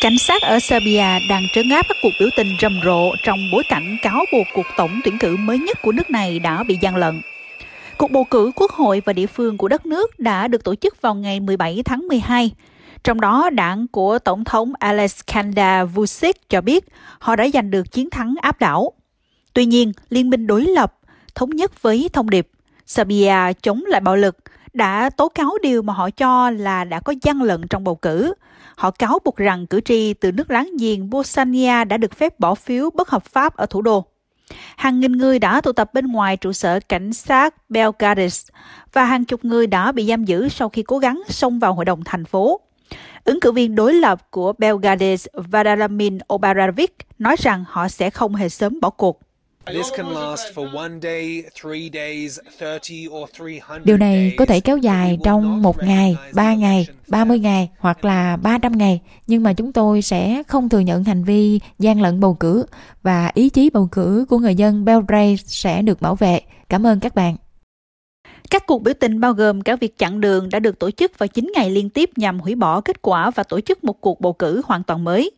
Cảnh sát ở Serbia đang trấn áp các cuộc biểu tình rầm rộ trong bối cảnh cáo buộc cuộc tổng tuyển cử mới nhất của nước này đã bị gian lận. Cuộc bầu cử quốc hội và địa phương của đất nước đã được tổ chức vào ngày 17 tháng 12. Trong đó, đảng của Tổng thống Alexander Vucic cho biết họ đã giành được chiến thắng áp đảo. Tuy nhiên, Liên minh đối lập thống nhất với thông điệp Serbia chống lại bạo lực đã tố cáo điều mà họ cho là đã có gian lận trong bầu cử. Họ cáo buộc rằng cử tri từ nước láng giềng Bosnia đã được phép bỏ phiếu bất hợp pháp ở thủ đô. Hàng nghìn người đã tụ tập bên ngoài trụ sở cảnh sát Belgrade và hàng chục người đã bị giam giữ sau khi cố gắng xông vào hội đồng thành phố. Ứng cử viên đối lập của Belgrade Vladimir Obradovic nói rằng họ sẽ không hề sớm bỏ cuộc. Điều này có thể kéo dài trong một ngày, ba ngày, 30 ngày hoặc là 300 ngày, nhưng mà chúng tôi sẽ không thừa nhận hành vi gian lận bầu cử và ý chí bầu cử của người dân Belgrade sẽ được bảo vệ. Cảm ơn các bạn. Các cuộc biểu tình bao gồm cả việc chặn đường đã được tổ chức vào 9 ngày liên tiếp nhằm hủy bỏ kết quả và tổ chức một cuộc bầu cử hoàn toàn mới.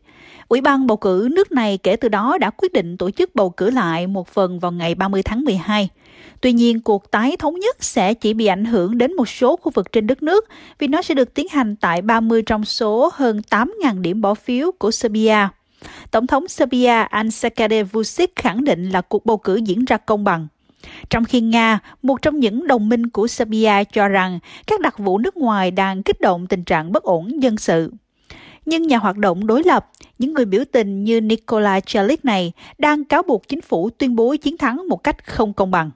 Ủy ban bầu cử nước này kể từ đó đã quyết định tổ chức bầu cử lại một phần vào ngày 30 tháng 12. Tuy nhiên, cuộc tái thống nhất sẽ chỉ bị ảnh hưởng đến một số khu vực trên đất nước vì nó sẽ được tiến hành tại 30 trong số hơn 8.000 điểm bỏ phiếu của Serbia. Tổng thống Serbia Ansakade Vucic khẳng định là cuộc bầu cử diễn ra công bằng. Trong khi Nga, một trong những đồng minh của Serbia cho rằng các đặc vụ nước ngoài đang kích động tình trạng bất ổn dân sự. Nhưng nhà hoạt động đối lập, những người biểu tình như Nikola Chalik này đang cáo buộc chính phủ tuyên bố chiến thắng một cách không công bằng.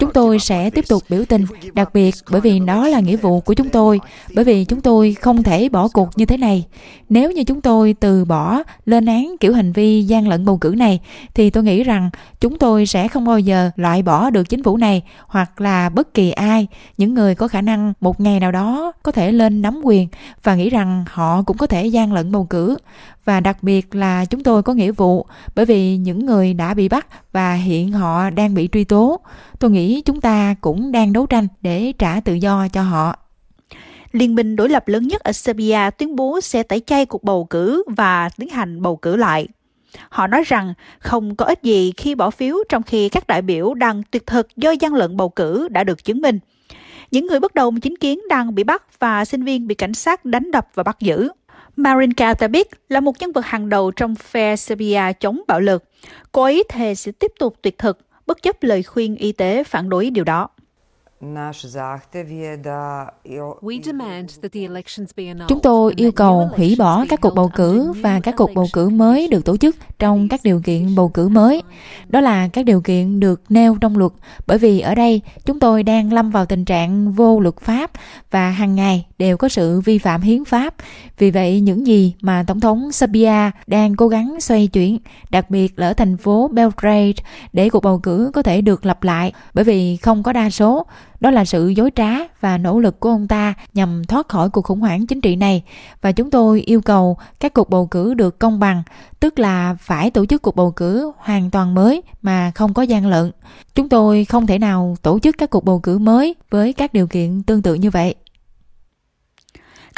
Chúng tôi sẽ tiếp tục biểu tình, đặc biệt bởi vì đó là nghĩa vụ của chúng tôi, bởi vì chúng tôi không thể bỏ cuộc như thế này. Nếu như chúng tôi từ bỏ lên án kiểu hành vi gian lận bầu cử này, thì tôi nghĩ rằng chúng tôi sẽ không bao giờ loại bỏ được chính phủ này hoặc là bất kỳ ai, những người có khả năng một ngày nào đó có thể lên nắm quyền và nghĩ rằng họ cũng có thể gian lận bầu cử. Và đặc biệt là chúng tôi có nghĩa vụ, bởi vì những người đã bị bắt và hiện họ đang bị truy tố. Tôi nghĩ chúng ta cũng đang đấu tranh để trả tự do cho họ. Liên minh đối lập lớn nhất ở Serbia tuyên bố sẽ tẩy chay cuộc bầu cử và tiến hành bầu cử lại. Họ nói rằng không có ích gì khi bỏ phiếu trong khi các đại biểu đang tuyệt thực do gian lận bầu cử đã được chứng minh. Những người bất đồng chính kiến đang bị bắt và sinh viên bị cảnh sát đánh đập và bắt giữ. Marinka Tabic là một nhân vật hàng đầu trong phe Serbia chống bạo lực. Cô ấy thề sẽ tiếp tục tuyệt thực, bất chấp lời khuyên y tế phản đối điều đó. Chúng tôi yêu cầu hủy bỏ các cuộc bầu cử và các cuộc bầu cử mới được tổ chức trong các điều kiện bầu cử mới. Đó là các điều kiện được nêu trong luật, bởi vì ở đây chúng tôi đang lâm vào tình trạng vô luật pháp và hàng ngày đều có sự vi phạm hiến pháp. Vì vậy, những gì mà Tổng thống Serbia đang cố gắng xoay chuyển, đặc biệt là ở thành phố Belgrade, để cuộc bầu cử có thể được lặp lại, bởi vì không có đa số, đó là sự dối trá và nỗ lực của ông ta nhằm thoát khỏi cuộc khủng hoảng chính trị này và chúng tôi yêu cầu các cuộc bầu cử được công bằng, tức là phải tổ chức cuộc bầu cử hoàn toàn mới mà không có gian lận. Chúng tôi không thể nào tổ chức các cuộc bầu cử mới với các điều kiện tương tự như vậy.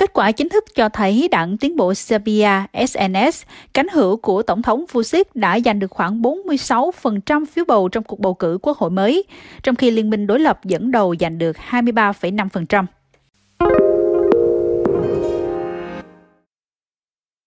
Kết quả chính thức cho thấy đảng tiến bộ Serbia SNS, cánh hữu của Tổng thống Vucic đã giành được khoảng 46% phiếu bầu trong cuộc bầu cử quốc hội mới, trong khi Liên minh đối lập dẫn đầu giành được 23,5%.